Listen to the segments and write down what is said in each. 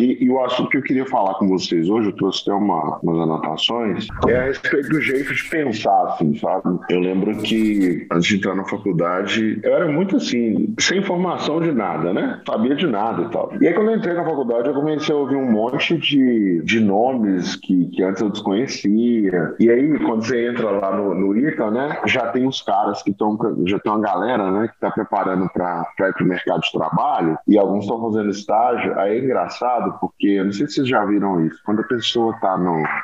Aqui. E o assunto que eu queria falar com vocês hoje, eu trouxe até uma, umas anotações, é a respeito do jeito de pensar, assim, sabe? Eu lembro que antes de entrar na faculdade, eu era muito assim, sem informação de nada, né? Sabia de nada e tal. E aí, quando eu entrei na faculdade, eu comecei a ouvir um monte de, de nomes que, que antes eu desconhecia. E aí, quando você entra lá no, no ITA, né, já tem os caras que estão, já tem uma galera, né, que está preparando para ir para o mercado de trabalho e alguns estão fazendo estágio. Aí é engraçado porque, eu não sei se vocês já viram isso, quando a pessoa está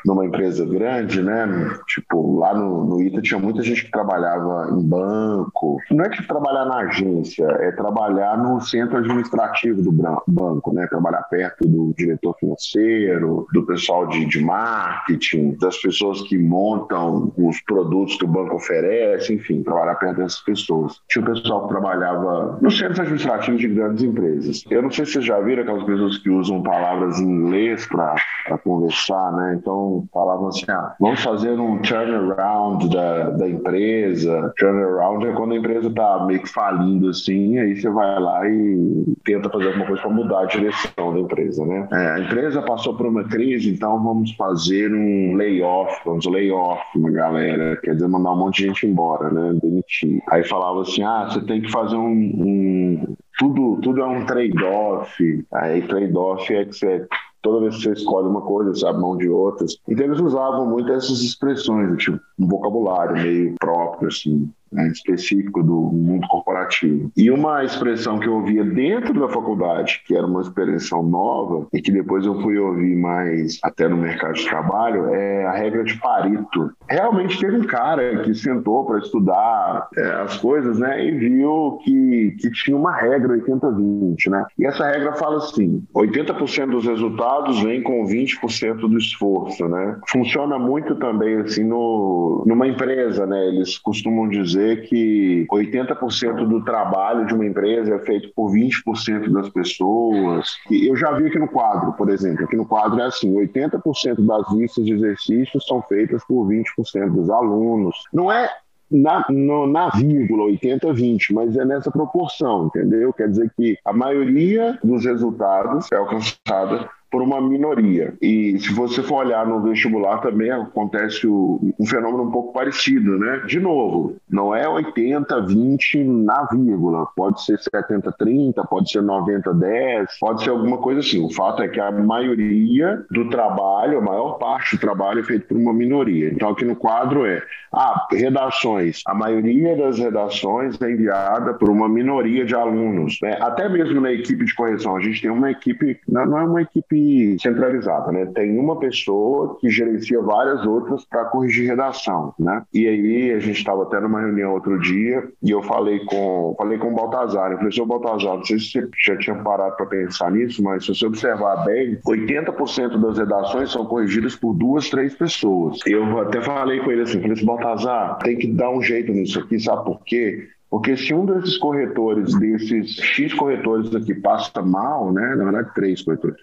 numa empresa grande, né, tipo, lá no, no ITA tinha muita gente que trabalhava em banco. Não é que trabalhar na agência, é trabalhar no centro administrativo do banco, né, trabalhar perto do diretor financeiro, do pessoal de, de marketing, das pessoas que montam os produtos que o banco oferece, enfim, trabalhar perto dessas pessoas. Tinha o pessoal que trabalhava no centro administrativo de grandes empresas. Eu não sei se vocês já viram aquelas pessoas que usam palavras em inglês para conversar, né? Então falavam assim: ah, vamos fazer um turnaround da, da empresa. Turnaround é quando a empresa está meio que falindo assim, aí você vai lá e tenta fazer alguma coisa para mudar a direção da empresa, né? É, a empresa passou por uma crise, então vamos fazer um layoff, vamos layoff uma galera, quer dizer, mandar um monte de gente embora, né? Demitir. Aí falava assim: ah, você tem que fazer um, um tudo, tudo é um trade-off. Aí trade-off é que você toda vez que você escolhe uma coisa, você abre mão de outras. Então eles usavam muito essas expressões, tipo, um vocabulário meio próprio, assim né, específico do mundo corporativo. E uma expressão que eu ouvia dentro da faculdade, que era uma expressão nova, e que depois eu fui ouvir mais até no mercado de trabalho, é a regra de Pareto. Realmente teve um cara que sentou para estudar é, as coisas, né, e viu que, que tinha uma regra 80-20, né? E essa regra fala assim: 80% dos resultados vem com 20% do esforço, né? Funciona muito também assim no, numa empresa, né? Eles costumam dizer dizer que 80% do trabalho de uma empresa é feito por 20% das pessoas. E eu já vi aqui no quadro, por exemplo, aqui no quadro é assim, 80% das listas de exercícios são feitas por 20% dos alunos. Não é na, no, na vírgula 80-20, mas é nessa proporção, entendeu? Quer dizer que a maioria dos resultados é alcançada por uma minoria. E se você for olhar no vestibular também acontece um fenômeno um pouco parecido, né? De novo, não é 80-20 na vírgula, pode ser 70-30, pode ser 90-10, pode ser alguma coisa assim. O fato é que a maioria do trabalho, a maior parte do trabalho é feito por uma minoria. Então aqui no quadro é, ah, redações. A maioria das redações é enviada por uma minoria de alunos. Né? Até mesmo na equipe de correção, a gente tem uma equipe, não é uma equipe centralizada, né? Tem uma pessoa que gerencia várias outras para corrigir redação, né? E aí a gente estava até numa reunião outro dia e eu falei com falei com o Baltazar, eu falei, seu Baltazar, não sei se você já tinha parado para pensar nisso, mas se você observar bem, 80% das redações são corrigidas por duas, três pessoas. Eu até falei com ele assim, falei assim, Baltazar, tem que dar um jeito nisso aqui, sabe por quê? Porque se um desses corretores, desses X corretores aqui passa mal, né? Na verdade, três corretores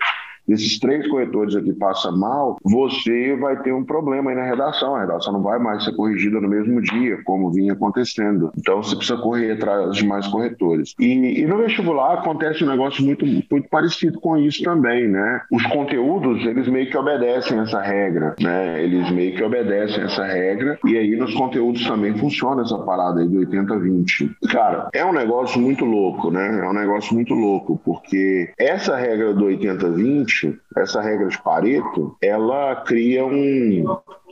desses três corretores aqui passa mal, você vai ter um problema aí na redação. A redação não vai mais ser corrigida no mesmo dia, como vinha acontecendo. Então você precisa correr atrás de mais corretores. E, e no vestibular acontece um negócio muito, muito parecido com isso também, né? Os conteúdos, eles meio que obedecem essa regra, né? Eles meio que obedecem essa regra e aí nos conteúdos também funciona essa parada aí do 80-20. Cara, é um negócio muito louco, né? É um negócio muito louco, porque essa regra do 80-20 essa regra de Pareto, ela cria um,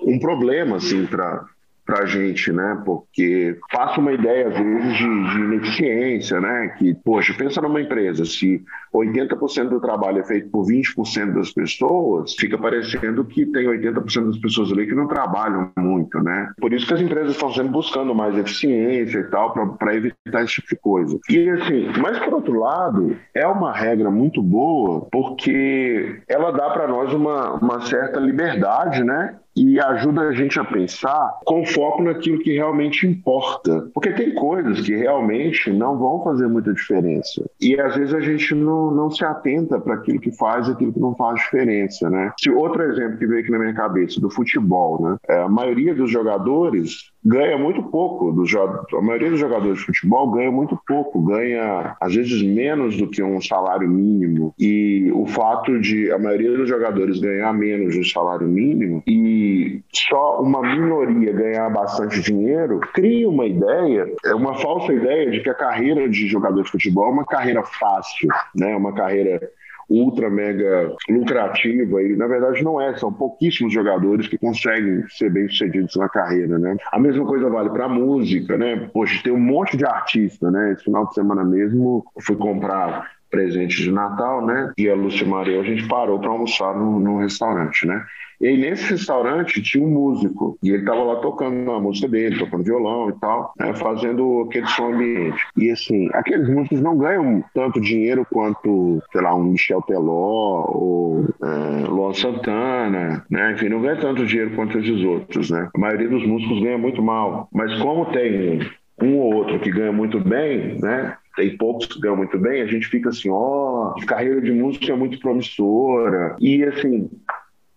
um problema assim para para a gente, né? Porque passa uma ideia, às vezes, de, de ineficiência, né? Que, poxa, pensa numa empresa, se 80% do trabalho é feito por 20% das pessoas, fica parecendo que tem 80% das pessoas ali que não trabalham muito, né? Por isso que as empresas estão sempre buscando mais eficiência e tal, para evitar esse tipo de coisa. E assim, mas por outro lado, é uma regra muito boa, porque ela dá para nós uma, uma certa liberdade, né? e ajuda a gente a pensar com foco naquilo que realmente importa. Porque tem coisas que realmente não vão fazer muita diferença. E às vezes a gente não, não se atenta para aquilo que faz e aquilo que não faz diferença, né? Se outro exemplo que veio aqui na minha cabeça, do futebol, né? É, a maioria dos jogadores ganha muito pouco. Dos, a maioria dos jogadores de futebol ganha muito pouco, ganha às vezes menos do que um salário mínimo. E o fato de a maioria dos jogadores ganhar menos do salário mínimo e só uma minoria ganhar bastante dinheiro cria uma ideia, é uma falsa ideia de que a carreira de jogador de futebol é uma carreira fácil, né? Uma carreira ultra mega lucrativa e na verdade não é, são pouquíssimos jogadores que conseguem ser bem sucedidos na carreira, né? A mesma coisa vale para música, né? Poxa, tem um monte de artista, né? Esse final de semana mesmo fui comprar presente de Natal, né? E a Lúcia Maria, a gente parou para almoçar num restaurante, né? E nesse restaurante tinha um músico, e ele estava lá tocando a música dele, tocando violão e tal, né, fazendo aquele som ambiente. E assim, aqueles músicos não ganham tanto dinheiro quanto, sei lá, um Michel Teló ou é, Luan Santana, né? Enfim, não ganha tanto dinheiro quanto esses outros, né? A maioria dos músicos ganha muito mal. Mas como tem um ou outro que ganha muito bem, né? tem poucos que ganham muito bem, a gente fica assim, ó, oh, carreira de músico é muito promissora. E assim,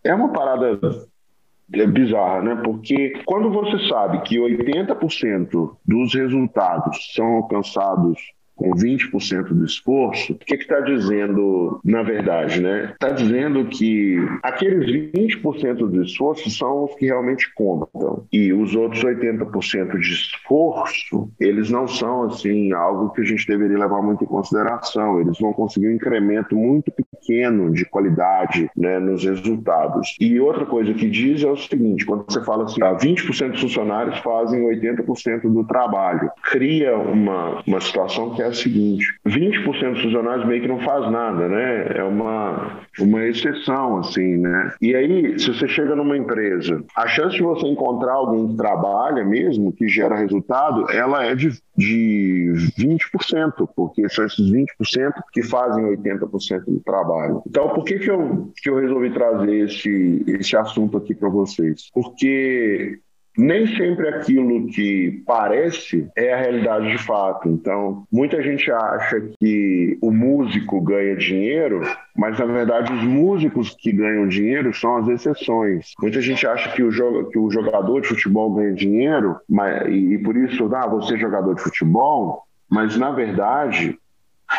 é uma parada bizarra, né? Porque quando você sabe que 80% dos resultados são alcançados com 20% do esforço, o que está dizendo, na verdade, né? Está dizendo que aqueles 20% do esforço são os que realmente contam. E os outros 80% de esforço, eles não são, assim, algo que a gente deveria levar muito em consideração. Eles vão conseguir um incremento muito pequeno de qualidade né, nos resultados. E outra coisa que diz é o seguinte, quando você fala assim, ah, 20% dos funcionários fazem 80% do trabalho, cria uma, uma situação que é a seguinte: 20% dos funcionários meio que não faz nada, né? É uma, uma exceção, assim, né? E aí, se você chega numa empresa, a chance de você encontrar alguém que trabalha mesmo, que gera resultado, ela é de, de 20%, porque são esses 20% que fazem 80% do trabalho. Então, por que, que, eu, que eu resolvi trazer esse, esse assunto aqui para vocês? Porque nem sempre aquilo que parece é a realidade de fato. Então, muita gente acha que o músico ganha dinheiro, mas na verdade os músicos que ganham dinheiro são as exceções. Muita gente acha que o, que o jogador de futebol ganha dinheiro, mas, e, e por isso, ah, você é jogador de futebol, mas na verdade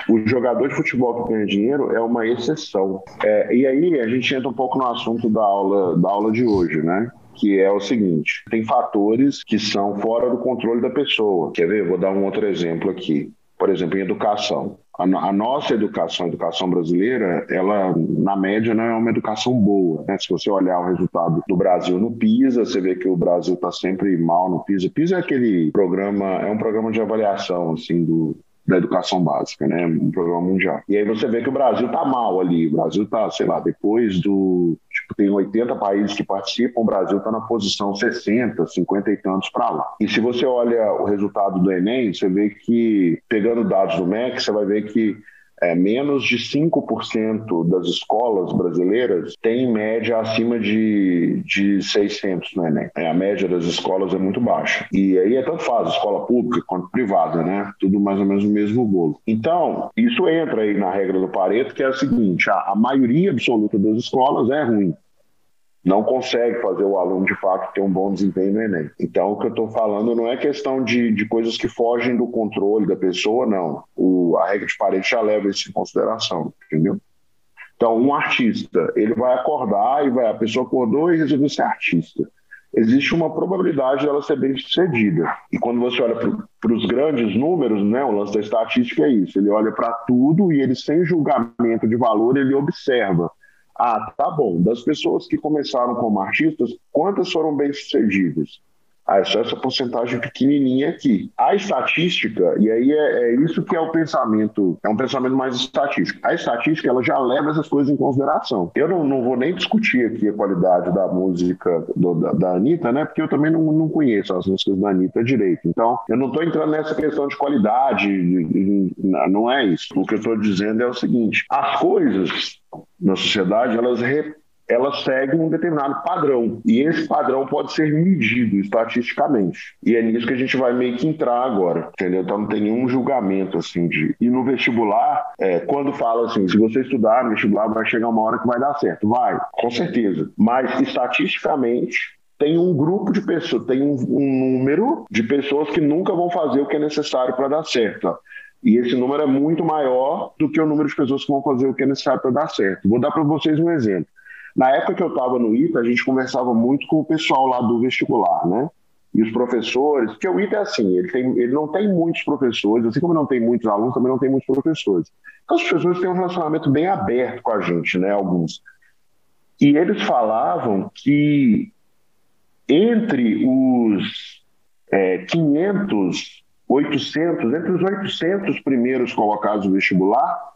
o jogador de futebol que ganha dinheiro é uma exceção. É, e aí a gente entra um pouco no assunto da aula, da aula de hoje, né? que é o seguinte: tem fatores que são fora do controle da pessoa. Quer ver? Vou dar um outro exemplo aqui. Por exemplo, em educação. A, a nossa educação, a educação brasileira, ela, na média, não é uma educação boa. Né? Se você olhar o resultado do Brasil no PISA, você vê que o Brasil está sempre mal no PISA. PISA é aquele programa, é um programa de avaliação assim, do, da educação básica, né? Um programa mundial. E aí você vê que o Brasil tá mal ali. O Brasil tá, sei lá, depois do. Tipo, tem 80 países que participam, o Brasil tá na posição 60, 50 e tantos para lá. E se você olha o resultado do Enem, você vê que, pegando dados do MEC, você vai ver que é, menos de 5% das escolas brasileiras têm média acima de, de 600 no Enem. É, a média das escolas é muito baixa. E aí é tanto faz, escola pública quanto privada, né? Tudo mais ou menos o mesmo bolo. Então, isso entra aí na regra do Pareto, que é a seguinte: a, a maioria absoluta das escolas é ruim não consegue fazer o aluno de fato ter um bom desempenho no Enem. Então, o que eu estou falando não é questão de, de coisas que fogem do controle da pessoa, não. O, a regra de parede já leva isso em consideração, entendeu? Então, um artista, ele vai acordar e vai, a pessoa acordou e resolveu ser artista. Existe uma probabilidade dela ser bem sucedida. E quando você olha para os grandes números, né, o lance da estatística é isso. Ele olha para tudo e ele, sem julgamento de valor, ele observa ah, tá bom. Das pessoas que começaram como artistas, quantas foram bem-sucedidas? Ah, é só essa porcentagem pequenininha aqui. A estatística, e aí é, é, isso que é o pensamento, é um pensamento mais estatístico. A estatística, ela já leva essas coisas em consideração. Eu não, não vou nem discutir aqui a qualidade da música do, da, da Anitta, né? Porque eu também não, não conheço as músicas da Anitta direito. Então, eu não estou entrando nessa questão de qualidade, não é isso. O que eu estou dizendo é o seguinte: as coisas na sociedade, elas elas seguem um determinado padrão. E esse padrão pode ser medido estatisticamente. E é nisso que a gente vai meio que entrar agora, entendeu? Então não tem nenhum julgamento assim de. E no vestibular, é, quando fala assim, se você estudar no vestibular, vai chegar uma hora que vai dar certo. Vai, com certeza. Mas estatisticamente, tem um grupo de pessoas, tem um número de pessoas que nunca vão fazer o que é necessário para dar certo. E esse número é muito maior do que o número de pessoas que vão fazer o que é necessário para dar certo. Vou dar para vocês um exemplo. Na época que eu estava no ITA, a gente conversava muito com o pessoal lá do vestibular, né? E os professores, porque o ITA é assim, ele, tem, ele não tem muitos professores, assim como não tem muitos alunos, também não tem muitos professores. Então, os professores têm um relacionamento bem aberto com a gente, né? Alguns. E eles falavam que entre os é, 500, 800, entre os 800 primeiros colocados no vestibular,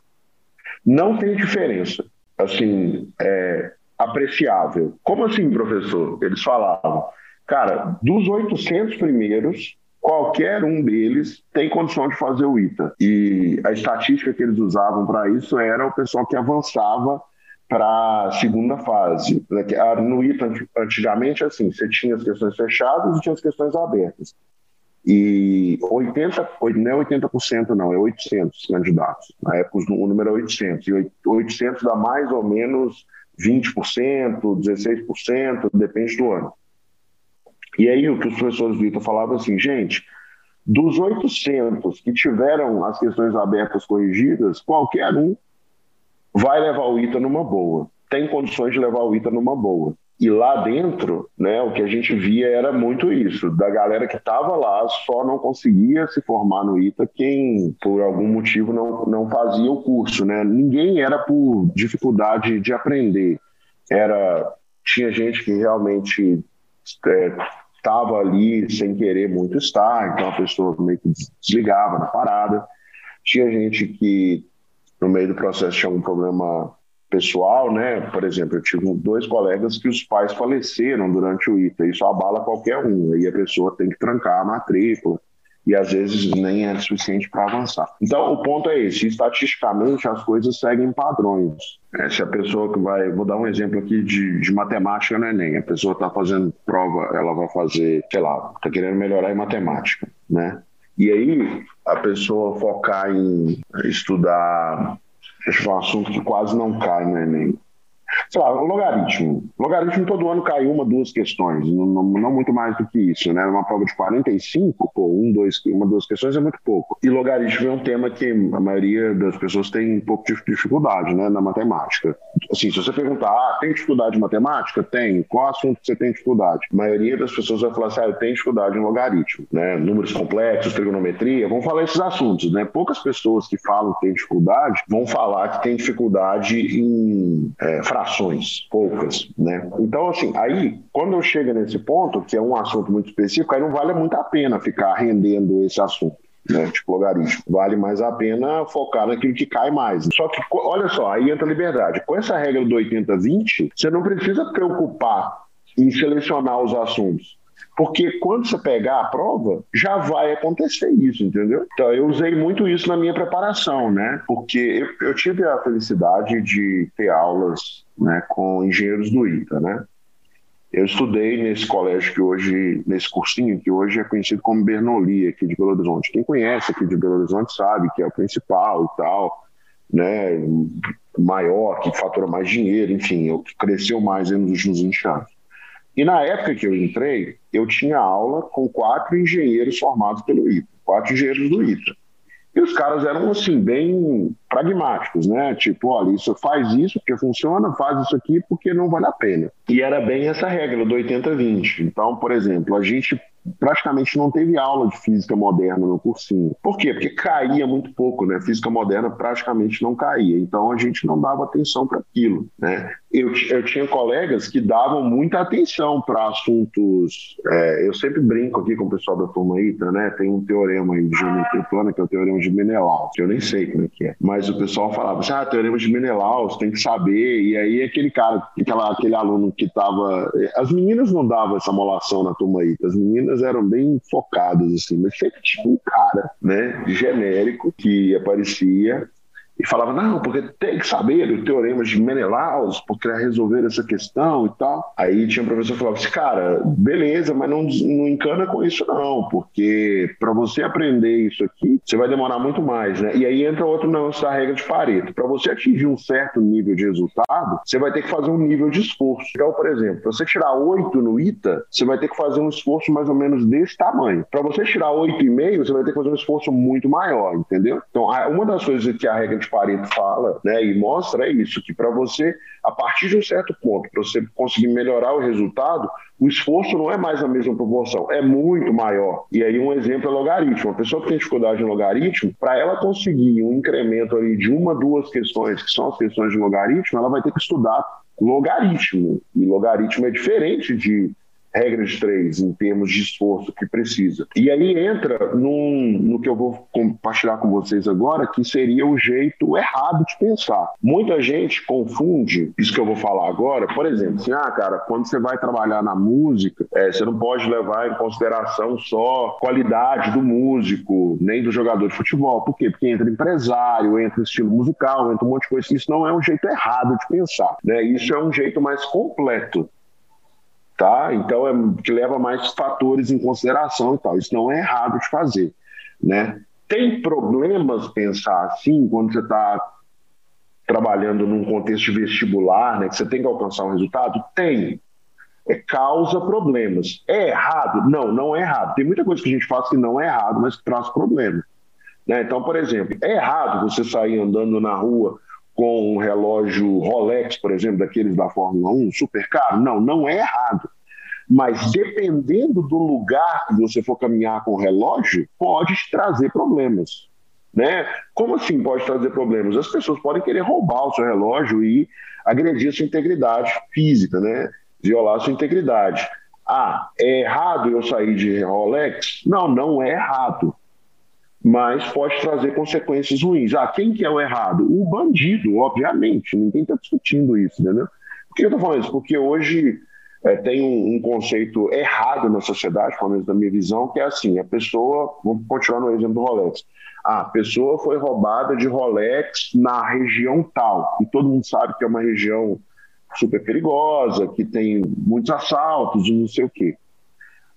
não tem diferença, assim, é, apreciável. Como assim, professor? Eles falavam, cara, dos 800 primeiros, qualquer um deles tem condição de fazer o ITA. E a estatística que eles usavam para isso era o pessoal que avançava para a segunda fase. No ITA, antigamente, assim, você tinha as questões fechadas e tinha as questões abertas. E 80, não é 80% não, é 800 candidatos. Na época o número é 800. E 800 dá mais ou menos 20%, 16%, depende do ano. E aí o que os professores do ITA falavam assim, gente, dos 800 que tiveram as questões abertas corrigidas, qualquer um vai levar o ITA numa boa, tem condições de levar o ITA numa boa. E lá dentro, né, o que a gente via era muito isso, da galera que estava lá só não conseguia se formar no ITA quem, por algum motivo, não, não fazia o curso. Né? Ninguém era por dificuldade de aprender. Era Tinha gente que realmente estava é, ali sem querer muito estar, então a pessoa meio que desligava na parada. Tinha gente que no meio do processo tinha algum problema pessoal, né? Por exemplo, eu tive dois colegas que os pais faleceram durante o ITA, isso abala qualquer um, aí a pessoa tem que trancar a matrícula e às vezes nem é suficiente para avançar. Então, o ponto é esse: estatisticamente, as coisas seguem padrões. É, se a pessoa que vai. Vou dar um exemplo aqui de, de matemática no Enem: a pessoa está fazendo prova, ela vai fazer, sei lá, está querendo melhorar em matemática, né? E aí, a pessoa focar em estudar, acho que é um assunto que quase não cai no Enem, sei lá, logaritmo. Logaritmo todo ano cai uma, duas questões, não, não, não, muito mais do que isso, né? Uma prova de 45, pô, um, dois, uma, duas questões é muito pouco. E logaritmo é um tema que a maioria das pessoas tem um pouco de dificuldade, né, na matemática. Assim, se você perguntar, ah, tem dificuldade em matemática? Tem. Qual assunto você tem dificuldade? A maioria das pessoas vai falar assim, ah, eu tenho dificuldade em logaritmo, né? Números complexos, trigonometria, vão falar esses assuntos, né? Poucas pessoas que falam que tem dificuldade vão falar que tem dificuldade em é, poucas, né? Então, assim, aí, quando eu chego nesse ponto, que é um assunto muito específico, aí não vale muito a pena ficar rendendo esse assunto. Né, tipo logaritmo. Vale mais a pena focar naquilo que cai mais. Só que, olha só, aí entra a liberdade. Com essa regra do 80-20, você não precisa preocupar em selecionar os assuntos. Porque quando você pegar a prova, já vai acontecer isso, entendeu? Então, eu usei muito isso na minha preparação, né? Porque eu, eu tive a felicidade de ter aulas né, com engenheiros do ITA, né? Eu estudei nesse colégio que hoje, nesse cursinho que hoje é conhecido como Bernoulli, aqui de Belo Horizonte. Quem conhece aqui de Belo Horizonte sabe que é o principal e tal, né? Maior, que fatura mais dinheiro, enfim, cresceu mais nos últimos 20 anos. E na época que eu entrei, eu tinha aula com quatro engenheiros formados pelo ITA, quatro engenheiros do ITA. E os caras eram, assim, bem pragmáticos, né? Tipo, olha, isso faz isso porque funciona, faz isso aqui porque não vale a pena. E era bem essa regra do 80-20. Então, por exemplo, a gente praticamente não teve aula de física moderna no cursinho. Por quê? Porque caía muito pouco, né? Física moderna praticamente não caía. Então a gente não dava atenção para aquilo, né? Eu, eu tinha colegas que davam muita atenção para assuntos. É, eu sempre brinco aqui com o pessoal da turma ITA, né? Tem um teorema aí de geometria plana, que é o teorema de Menelaus, que eu nem sei como é que é. Mas o pessoal falava assim: ah, teorema de Menelaus, tem que saber. E aí aquele cara, aquela, aquele aluno que estava. As meninas não davam essa molação na turma ITA, as meninas eram bem focadas, assim, mas sempre tinha um cara, né, genérico que aparecia e falava, não, porque tem que saber o teorema de Menelaus, porque resolver essa questão e tal. Aí tinha um professor que falava assim, cara, beleza, mas não, não encana com isso não, porque para você aprender isso aqui, você vai demorar muito mais, né? E aí entra outro negócio da regra de Pareto. Para você atingir um certo nível de resultado, você vai ter que fazer um nível de esforço. Então, por exemplo, para você tirar 8 no ITA, você vai ter que fazer um esforço mais ou menos desse tamanho. Para você tirar 8,5, você vai ter que fazer um esforço muito maior, entendeu? Então, uma das coisas que a regra de Pareto fala, né, e mostra é isso, que para você, a partir de um certo ponto, para você conseguir melhorar o resultado, o esforço não é mais a mesma proporção, é muito maior. E aí um exemplo é logaritmo. Uma pessoa que tem dificuldade em logaritmo, para ela conseguir um incremento ali de uma, duas questões, que são as questões de logaritmo, ela vai ter que estudar logaritmo. E logaritmo é diferente de regra de três em termos de esforço que precisa. E aí entra num, no que eu vou compartilhar com vocês agora, que seria o jeito errado de pensar. Muita gente confunde isso que eu vou falar agora, por exemplo, assim, ah, cara, quando você vai trabalhar na música, é, você não pode levar em consideração só qualidade do músico, nem do jogador de futebol. Por quê? Porque entra empresário, entra estilo musical, entra um monte de coisa. Isso não é um jeito errado de pensar, né? Isso é um jeito mais completo tá? Então é que leva mais fatores em consideração e tal. Isso não é errado de fazer, né? Tem problemas pensar assim quando você está trabalhando num contexto de vestibular, né? Que você tem que alcançar um resultado? Tem. É, causa problemas. É errado? Não, não é errado. Tem muita coisa que a gente faz que não é errado, mas que traz problemas. Né? Então, por exemplo, é errado você sair andando na rua com um relógio Rolex, por exemplo, daqueles da Fórmula 1, super caro? Não, não é errado. Mas dependendo do lugar que você for caminhar com o relógio, pode trazer problemas. Né? Como assim pode trazer problemas? As pessoas podem querer roubar o seu relógio e agredir sua integridade física, né? violar sua integridade. Ah, é errado eu sair de Rolex? Não, não é errado mas pode trazer consequências ruins. Ah, quem que é o errado? O bandido, obviamente. Ninguém está discutindo isso, entendeu? Por que eu estou falando isso? Porque hoje é, tem um, um, conceito errado na sociedade, pelo menos na minha visão, que é assim, a pessoa, vamos continuar no exemplo do Rolex, ah, a pessoa foi roubada de Rolex na região tal, e todo mundo sabe que é uma região super perigosa, que tem muitos assaltos e não sei o quê.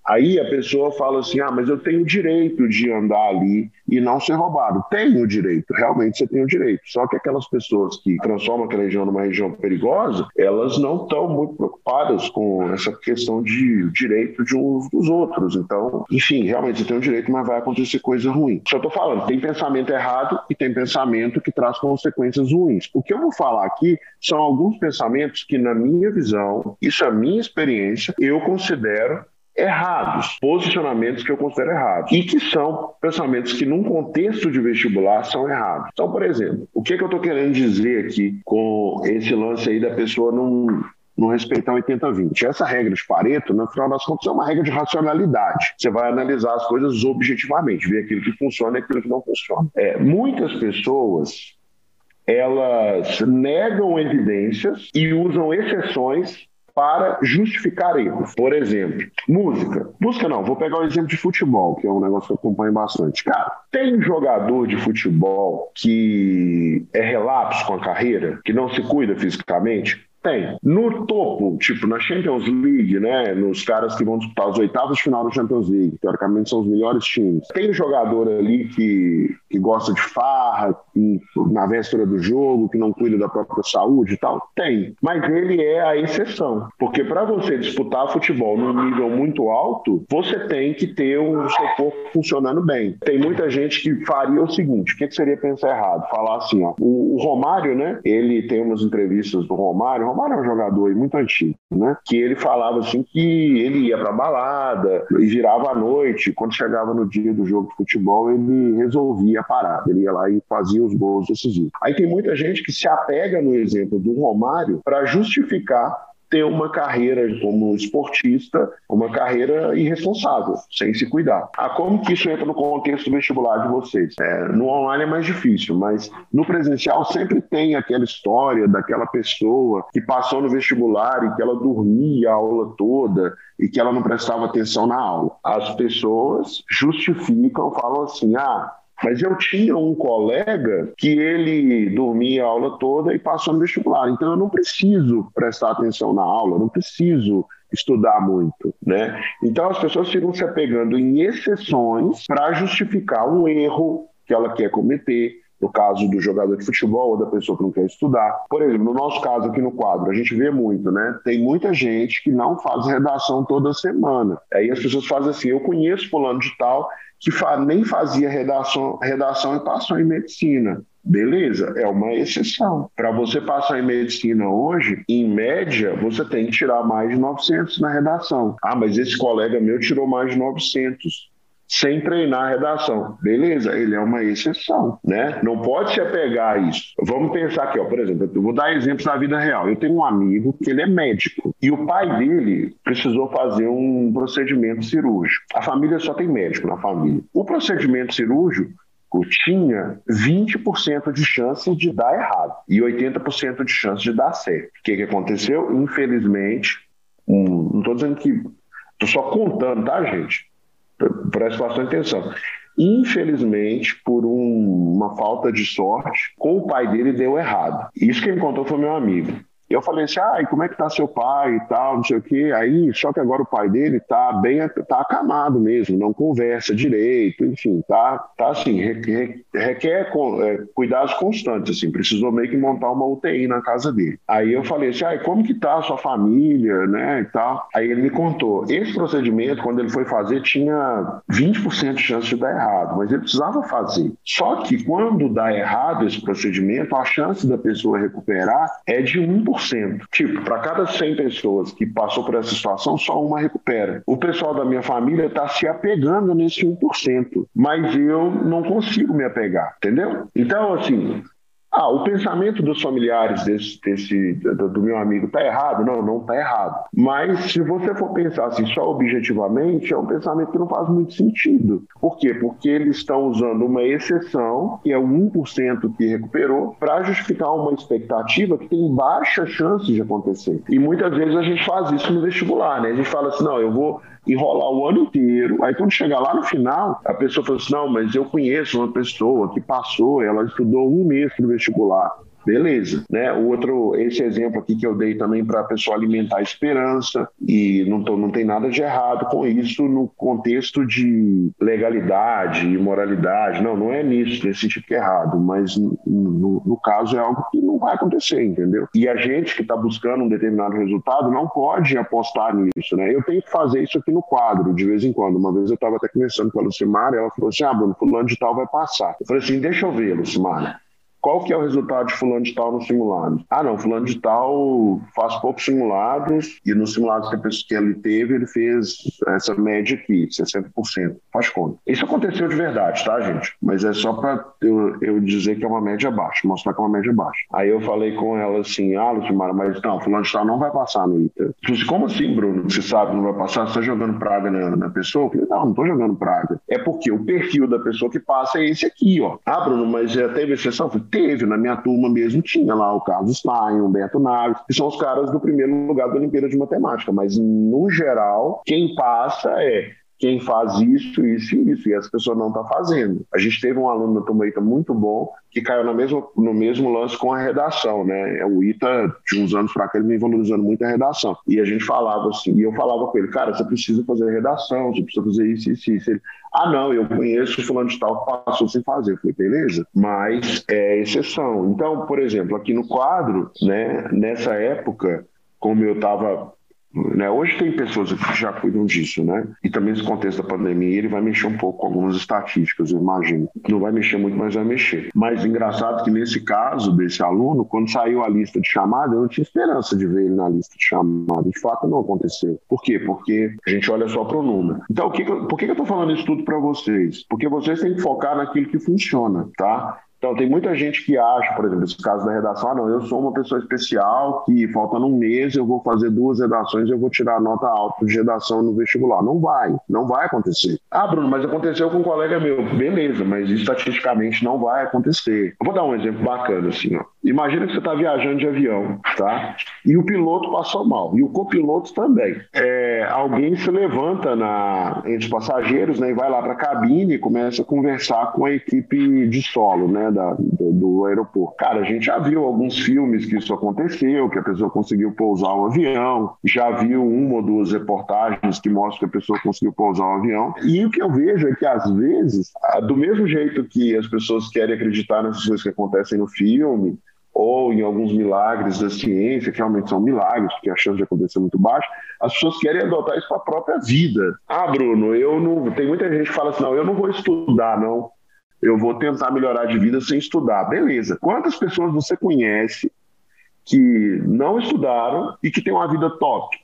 Aí a pessoa fala assim: ah, mas eu tenho o direito de andar ali e não ser roubado. Tem o direito, realmente você tem o direito. Só que aquelas pessoas que transformam aquela região numa região perigosa, elas não estão muito preocupadas com essa questão de direito de uns dos outros. Então, enfim, realmente você tem o direito, mas vai acontecer coisa ruim. Só estou falando, tem pensamento errado e tem pensamento que traz consequências ruins. O que eu vou falar aqui são alguns pensamentos que, na minha visão, isso é a minha experiência, eu considero errados, posicionamentos que eu considero errados e que são pensamentos que num contexto de vestibular são errados. Então, por exemplo, o que, é que eu estou querendo dizer aqui com esse lance aí da pessoa não não respeitar 80-20. Essa regra de Pareto, no final das contas, é uma regra de racionalidade. Você vai analisar as coisas objetivamente, ver aquilo que funciona e aquilo que não funciona. É, muitas pessoas elas negam evidências e usam exceções para justificar erros. Por exemplo, música. Música não, vou pegar o exemplo de futebol, que é um negócio que eu acompanho bastante. Cara, tem jogador de futebol que é relapso com a carreira, que não se cuida fisicamente? Tem. No topo, tipo na Champions League, né? Nos caras que vão disputar os oitavos de final da Champions League, teoricamente são os melhores times. Tem jogador ali que, que gosta de farra, que, na véspera do jogo, que não cuida da própria saúde e tal? Tem. Mas ele é a exceção. Porque para você disputar futebol num nível muito alto, você tem que ter o seu corpo funcionando bem. Tem muita gente que faria o seguinte: o que, que seria pensar errado? Falar assim, ó. O, o Romário, né? Ele tem umas entrevistas do Romário Romário é um jogador muito antigo, né? Que ele falava assim que ele ia pra balada e virava à noite. Quando chegava no dia do jogo de futebol, ele resolvia a parada. Ele ia lá e fazia os gols decisivos. Aí tem muita gente que se apega no exemplo do Romário para justificar ter uma carreira como esportista, uma carreira irresponsável, sem se cuidar. Ah, como que isso entra no contexto vestibular de vocês? É, no online é mais difícil, mas no presencial sempre tem aquela história daquela pessoa que passou no vestibular e que ela dormia a aula toda e que ela não prestava atenção na aula. As pessoas justificam, falam assim: ah, mas eu tinha um colega que ele dormia a aula toda e passou no vestibular. Então eu não preciso prestar atenção na aula, não preciso estudar muito, né? Então as pessoas ficam se apegando em exceções para justificar um erro que ela quer cometer, no caso do jogador de futebol ou da pessoa que não quer estudar. Por exemplo, no nosso caso aqui no quadro, a gente vê muito, né? Tem muita gente que não faz redação toda semana. Aí as pessoas fazem assim: eu conheço fulano de tal que nem fazia redação, redação e passou em medicina. Beleza, é uma exceção. Para você passar em medicina hoje, em média, você tem que tirar mais de 900 na redação. Ah, mas esse colega meu tirou mais de 900 sem treinar a redação. Beleza, ele é uma exceção, né? Não pode se apegar a isso. Vamos pensar aqui, ó, por exemplo, eu vou dar exemplos da vida real. Eu tenho um amigo que ele é médico e o pai dele precisou fazer um procedimento cirúrgico. A família só tem médico na família. O procedimento cirúrgico tinha 20% de chance de dar errado e 80% de chance de dar certo. O que, que aconteceu? Infelizmente, um, não estou dizendo que. Estou só contando, tá, gente? Preste bastante atenção. Infelizmente, por um, uma falta de sorte, com o pai dele deu errado. Isso quem contou foi meu amigo. Eu falei assim, ah, e como é que tá seu pai e tal, não sei o quê. Aí, só que agora o pai dele tá bem, tá acamado mesmo, não conversa direito, enfim, tá, tá assim, requer, requer é, cuidados constantes, assim, precisou meio que montar uma UTI na casa dele. Aí eu falei assim, ah, e como que tá a sua família, né, e tal. Aí ele me contou, esse procedimento, quando ele foi fazer, tinha 20% de chance de dar errado, mas ele precisava fazer. Só que quando dá errado esse procedimento, a chance da pessoa recuperar é de 1%. Tipo, para cada 100 pessoas que passou por essa situação, só uma recupera. O pessoal da minha família está se apegando nesse 1%, mas eu não consigo me apegar, entendeu? Então, assim, ah, o pensamento dos familiares desse, desse do, do, meu amigo está errado? Não, não está errado. Mas se você for pensar assim só objetivamente, é um pensamento que não faz muito sentido. Por quê? Porque eles estão usando uma exceção, que é o 1% que recuperou, para justificar uma expectativa que tem baixa chance de acontecer. E muitas vezes a gente faz isso no vestibular, né? A gente fala assim, não, eu vou enrolar o ano inteiro. Aí quando chegar lá no final, a pessoa fala assim: não, mas eu conheço uma pessoa que passou, ela estudou um mês no vestibular. Beleza, né? O outro, esse exemplo aqui que eu dei também para a pessoa alimentar a esperança e não, tô, não tem nada de errado com isso no contexto de legalidade e moralidade. Não, não é nisso, nesse sentido que é errado, mas no, no, caso é algo que não vai acontecer, entendeu? E a gente que está buscando um determinado resultado não pode apostar nisso, né? Eu tenho que fazer isso aqui no quadro, de vez em quando. Uma vez eu estava até conversando com a Lucimara ela falou assim: ah, Bruno, fulano de tal vai passar. Eu falei assim: deixa eu ver, Lucimara qual que é o resultado de fulano de tal no simulado? Ah, não, fulano de tal faz poucos simulados e nos simulados que ele teve, ele fez essa média aqui, 60%. Faz conta. Isso aconteceu de verdade, tá, gente? Mas é só para eu, eu, dizer que é uma média baixa, mostrar que é uma média baixa. Aí eu falei com ela assim, ah, Lucimara, mas não, fulano de tal não vai passar no ITA. Disse, como assim, Bruno? Você sabe não vai passar? Você está jogando praga na, na pessoa? Eu falei, não, não estou jogando praga. É porque o perfil da pessoa que passa é esse aqui, ó. Ah, Bruno, mas já teve exceção? Eu falei, Teve, na minha turma mesmo tinha lá o Carlos Stein, o Beto Naves, que são os caras do primeiro lugar da Olimpíada de Matemática, mas no geral, quem passa é quem faz isso, isso e isso, e essa pessoa não está fazendo. A gente teve um aluno na turma ITA muito bom que caiu no mesmo, no mesmo lance com a redação, né? É, o ITA, de uns anos para cá, ele vem valorizando muito a redação. E a gente falava assim, e eu falava com ele, cara, você precisa fazer redação, você precisa fazer isso, isso, isso. Ele, ah, não, eu conheço o fulano de tal que passou sem fazer. Eu falei, beleza, mas é exceção. Então, por exemplo, aqui no quadro, né, nessa época, como eu estava né? Hoje tem pessoas que já cuidam disso, né? E também nesse contexto da pandemia, ele vai mexer um pouco com algumas estatísticas, eu imagino. Não vai mexer muito, mas vai mexer. Mas engraçado que nesse caso desse aluno, quando saiu a lista de chamada, eu não tinha esperança de ver ele na lista de chamada. De fato, não aconteceu. Por quê? Porque a gente olha só para o número. Então, o que, por que eu estou falando isso tudo para vocês? Porque vocês têm que focar naquilo que funciona, tá? Então, tem muita gente que acha, por exemplo, esse caso da redação, ah, não, eu sou uma pessoa especial que faltando um mês eu vou fazer duas redações e eu vou tirar nota alta de redação no vestibular. Não vai, não vai acontecer. Ah, Bruno, mas aconteceu com um colega meu. Beleza, mas estatisticamente não vai acontecer. Eu vou dar um exemplo bacana, assim, ó. Imagina que você está viajando de avião, tá? E o piloto passou mal, e o copiloto também. É, alguém se levanta na, entre os passageiros, né, e vai lá para a cabine e começa a conversar com a equipe de solo, né, da, do, do, aeroporto. Cara, a gente já viu alguns filmes que isso aconteceu, que a pessoa conseguiu pousar o avião, já viu uma ou duas reportagens que mostram que a pessoa conseguiu pousar o avião. E o que eu vejo é que, às vezes, do mesmo jeito que as pessoas querem acreditar nessas coisas que acontecem no filme, ou em alguns milagres da ciência, que realmente são milagres, porque a chance de acontecer é muito baixa, as pessoas querem adotar isso para a própria vida. Ah, Bruno, eu não. Tem muita gente que fala assim: não, eu não vou estudar, não. Eu vou tentar melhorar de vida sem estudar. Beleza. Quantas pessoas você conhece que não estudaram e que têm uma vida top?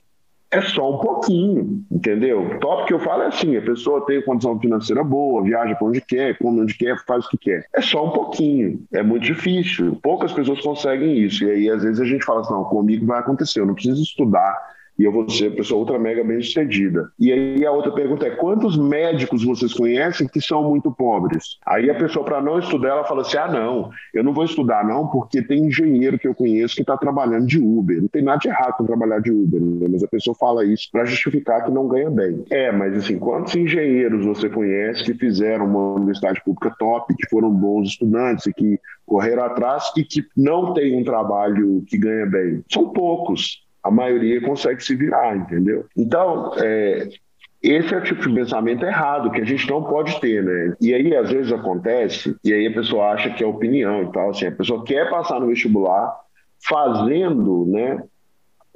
é só um pouquinho, entendeu? Top que eu falo é assim: a pessoa tem condição financeira boa, viaja para onde quer, come onde quer, faz o que quer. É só um pouquinho. É muito difícil. Poucas pessoas conseguem isso. E aí, às vezes, a gente fala assim: não, comigo vai acontecer, eu não preciso estudar e eu vou ser a pessoa ultra mega bem sucedida. E aí a outra pergunta é: quantos médicos vocês conhecem que são muito pobres? Aí a pessoa, para não estudar, ela fala assim: ah, não, eu não vou estudar, não, porque tem engenheiro que eu conheço que está trabalhando de Uber. Não tem nada de errado com trabalhar de Uber, né? mas a pessoa fala isso para justificar que não ganha bem. É, mas assim, quantos engenheiros você conhece que fizeram uma universidade pública top, que foram bons estudantes e que correram atrás e que não têm um trabalho que ganha bem? São poucos a maioria consegue se virar, entendeu? Então, é, esse é o tipo de pensamento errado que a gente não pode ter, né? E aí, às vezes, acontece, e aí a pessoa acha que é opinião e tal, assim, a pessoa quer passar no vestibular fazendo, né,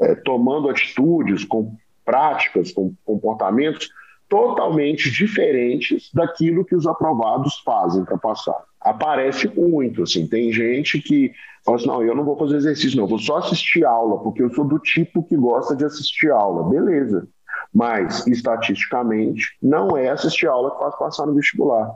é, tomando atitudes, com práticas, com comportamentos totalmente diferentes daquilo que os aprovados fazem para passar. Aparece muito, assim, tem gente que fala assim, não, eu não vou fazer exercício, não, eu vou só assistir aula, porque eu sou do tipo que gosta de assistir aula. Beleza. Mas, estatisticamente, não é assistir aula que faz passar no vestibular.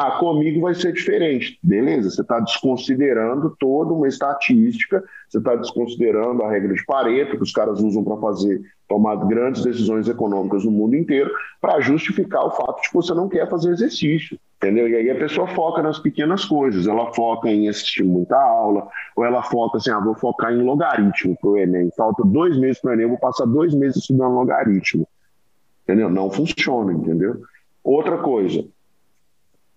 Ah, comigo vai ser diferente. Beleza, você está desconsiderando toda uma estatística, você está desconsiderando a regra de Pareto, que os caras usam para fazer, tomar grandes decisões econômicas no mundo inteiro, para justificar o fato de que você não quer fazer exercício. Entendeu? E aí a pessoa foca nas pequenas coisas, ela foca em assistir muita aula, ou ela foca assim, ah, vou focar em logaritmo para o Enem. Falta dois meses para o Enem, vou passar dois meses estudando logaritmo. Entendeu? Não funciona, entendeu? Outra coisa,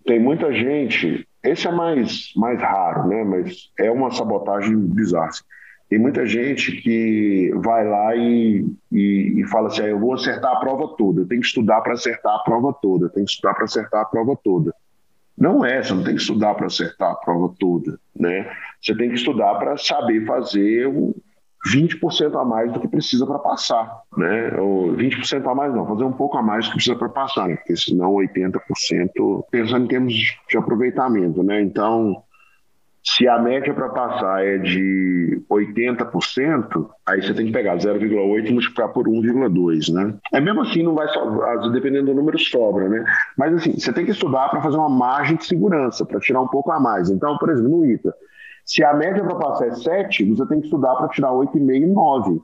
tem muita gente, esse é mais, mais raro, né? Mas é uma sabotagem bizarra. Tem muita gente que vai lá e, e, e fala assim: ah, eu vou acertar a prova toda, eu tenho que estudar para acertar a prova toda, eu tenho que estudar para acertar a prova toda. Não é, você não tem que estudar para acertar a prova toda, né? Você tem que estudar para saber fazer o, 20% a mais do que precisa para passar, né? Ou 20% a mais não, fazer um pouco a mais do que precisa para passar, né? porque senão 80%, pensando em termos de aproveitamento, né? Então, se a média para passar é de 80%, aí você tem que pegar 0,8 e multiplicar por 1,2, né? É mesmo assim, não vai só, dependendo do número, sobra, né? Mas assim, você tem que estudar para fazer uma margem de segurança, para tirar um pouco a mais. Então, por exemplo, no ITA, se a média para passar é 7, você tem que estudar para tirar 8,5 e 9.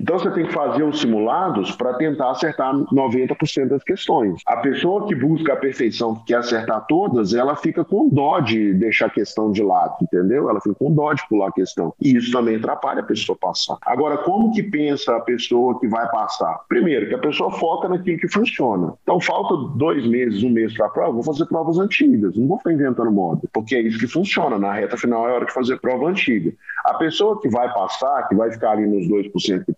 Então você tem que fazer os simulados para tentar acertar 90% das questões. A pessoa que busca a perfeição, que quer acertar todas, ela fica com dó de deixar a questão de lado, entendeu? Ela fica com dó de pular a questão. E isso também atrapalha a pessoa passar. Agora, como que pensa a pessoa que vai passar? Primeiro, que a pessoa foca naquilo que funciona. Então falta dois meses, um mês para a prova, vou fazer provas antigas. Não vou ficar inventando moda, porque é isso que funciona. Na reta final é hora de fazer prova antiga. A pessoa que vai passar, que vai ficar ali nos 2% que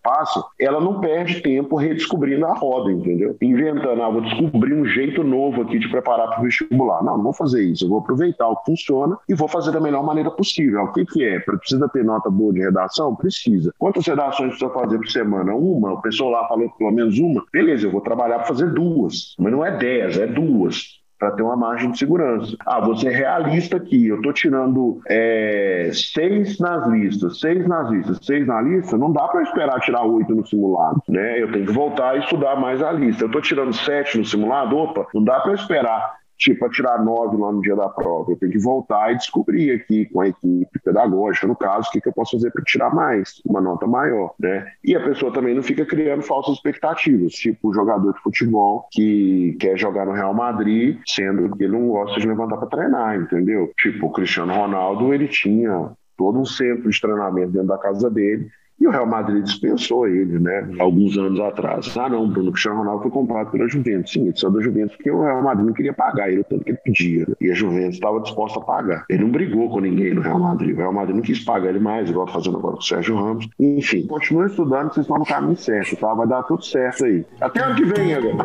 ela não perde tempo redescobrindo a roda, entendeu? Inventando, ah, vou descobrir um jeito novo aqui de preparar para o vestibular. Não, não vou fazer isso. Eu vou aproveitar o que funciona e vou fazer da melhor maneira possível. O que, que é? Precisa ter nota boa de redação? Precisa. Quantas redações precisa fazer por semana? Uma? O pessoal lá falou pelo menos uma? Beleza, eu vou trabalhar para fazer duas. Mas não é dez, é duas para ter uma margem de segurança. Ah, você é realista aqui, eu estou tirando é, seis nas listas, seis nas listas, seis na lista, não dá para esperar tirar oito no simulado, né? Eu tenho que voltar e estudar mais a lista. Eu estou tirando sete no simulado, opa, não dá para esperar tipo, tirar nove lá no dia da prova. Eu tenho que voltar e descobrir aqui com a equipe pedagógica, no caso, o que, que eu posso fazer para tirar mais, uma nota maior, né? E a pessoa também não fica criando falsas expectativas, tipo o jogador de futebol que quer jogar no Real Madrid, sendo que ele não gosta de levantar para treinar, entendeu? Tipo, o Cristiano Ronaldo, ele tinha todo um centro de treinamento dentro da casa dele, E o Real Madrid dispensou ele, né? Alguns anos atrás. Ah, não, Bruno Cristiano Ronaldo foi comprado pela Juventus. Sim, ele saiu da Juventus porque o Real Madrid não queria pagar ele o tanto que ele pedia. Né? E a Juventus estava disposta a pagar. Ele não brigou com ninguém no Real Madrid. O Real Madrid não quis pagar ele mais, igual fazendo agora com o Sérgio Ramos. Enfim, continue estudando, vocês estão no caminho certo, tá? Vai dar tudo certo aí. Até ano que vem, agora.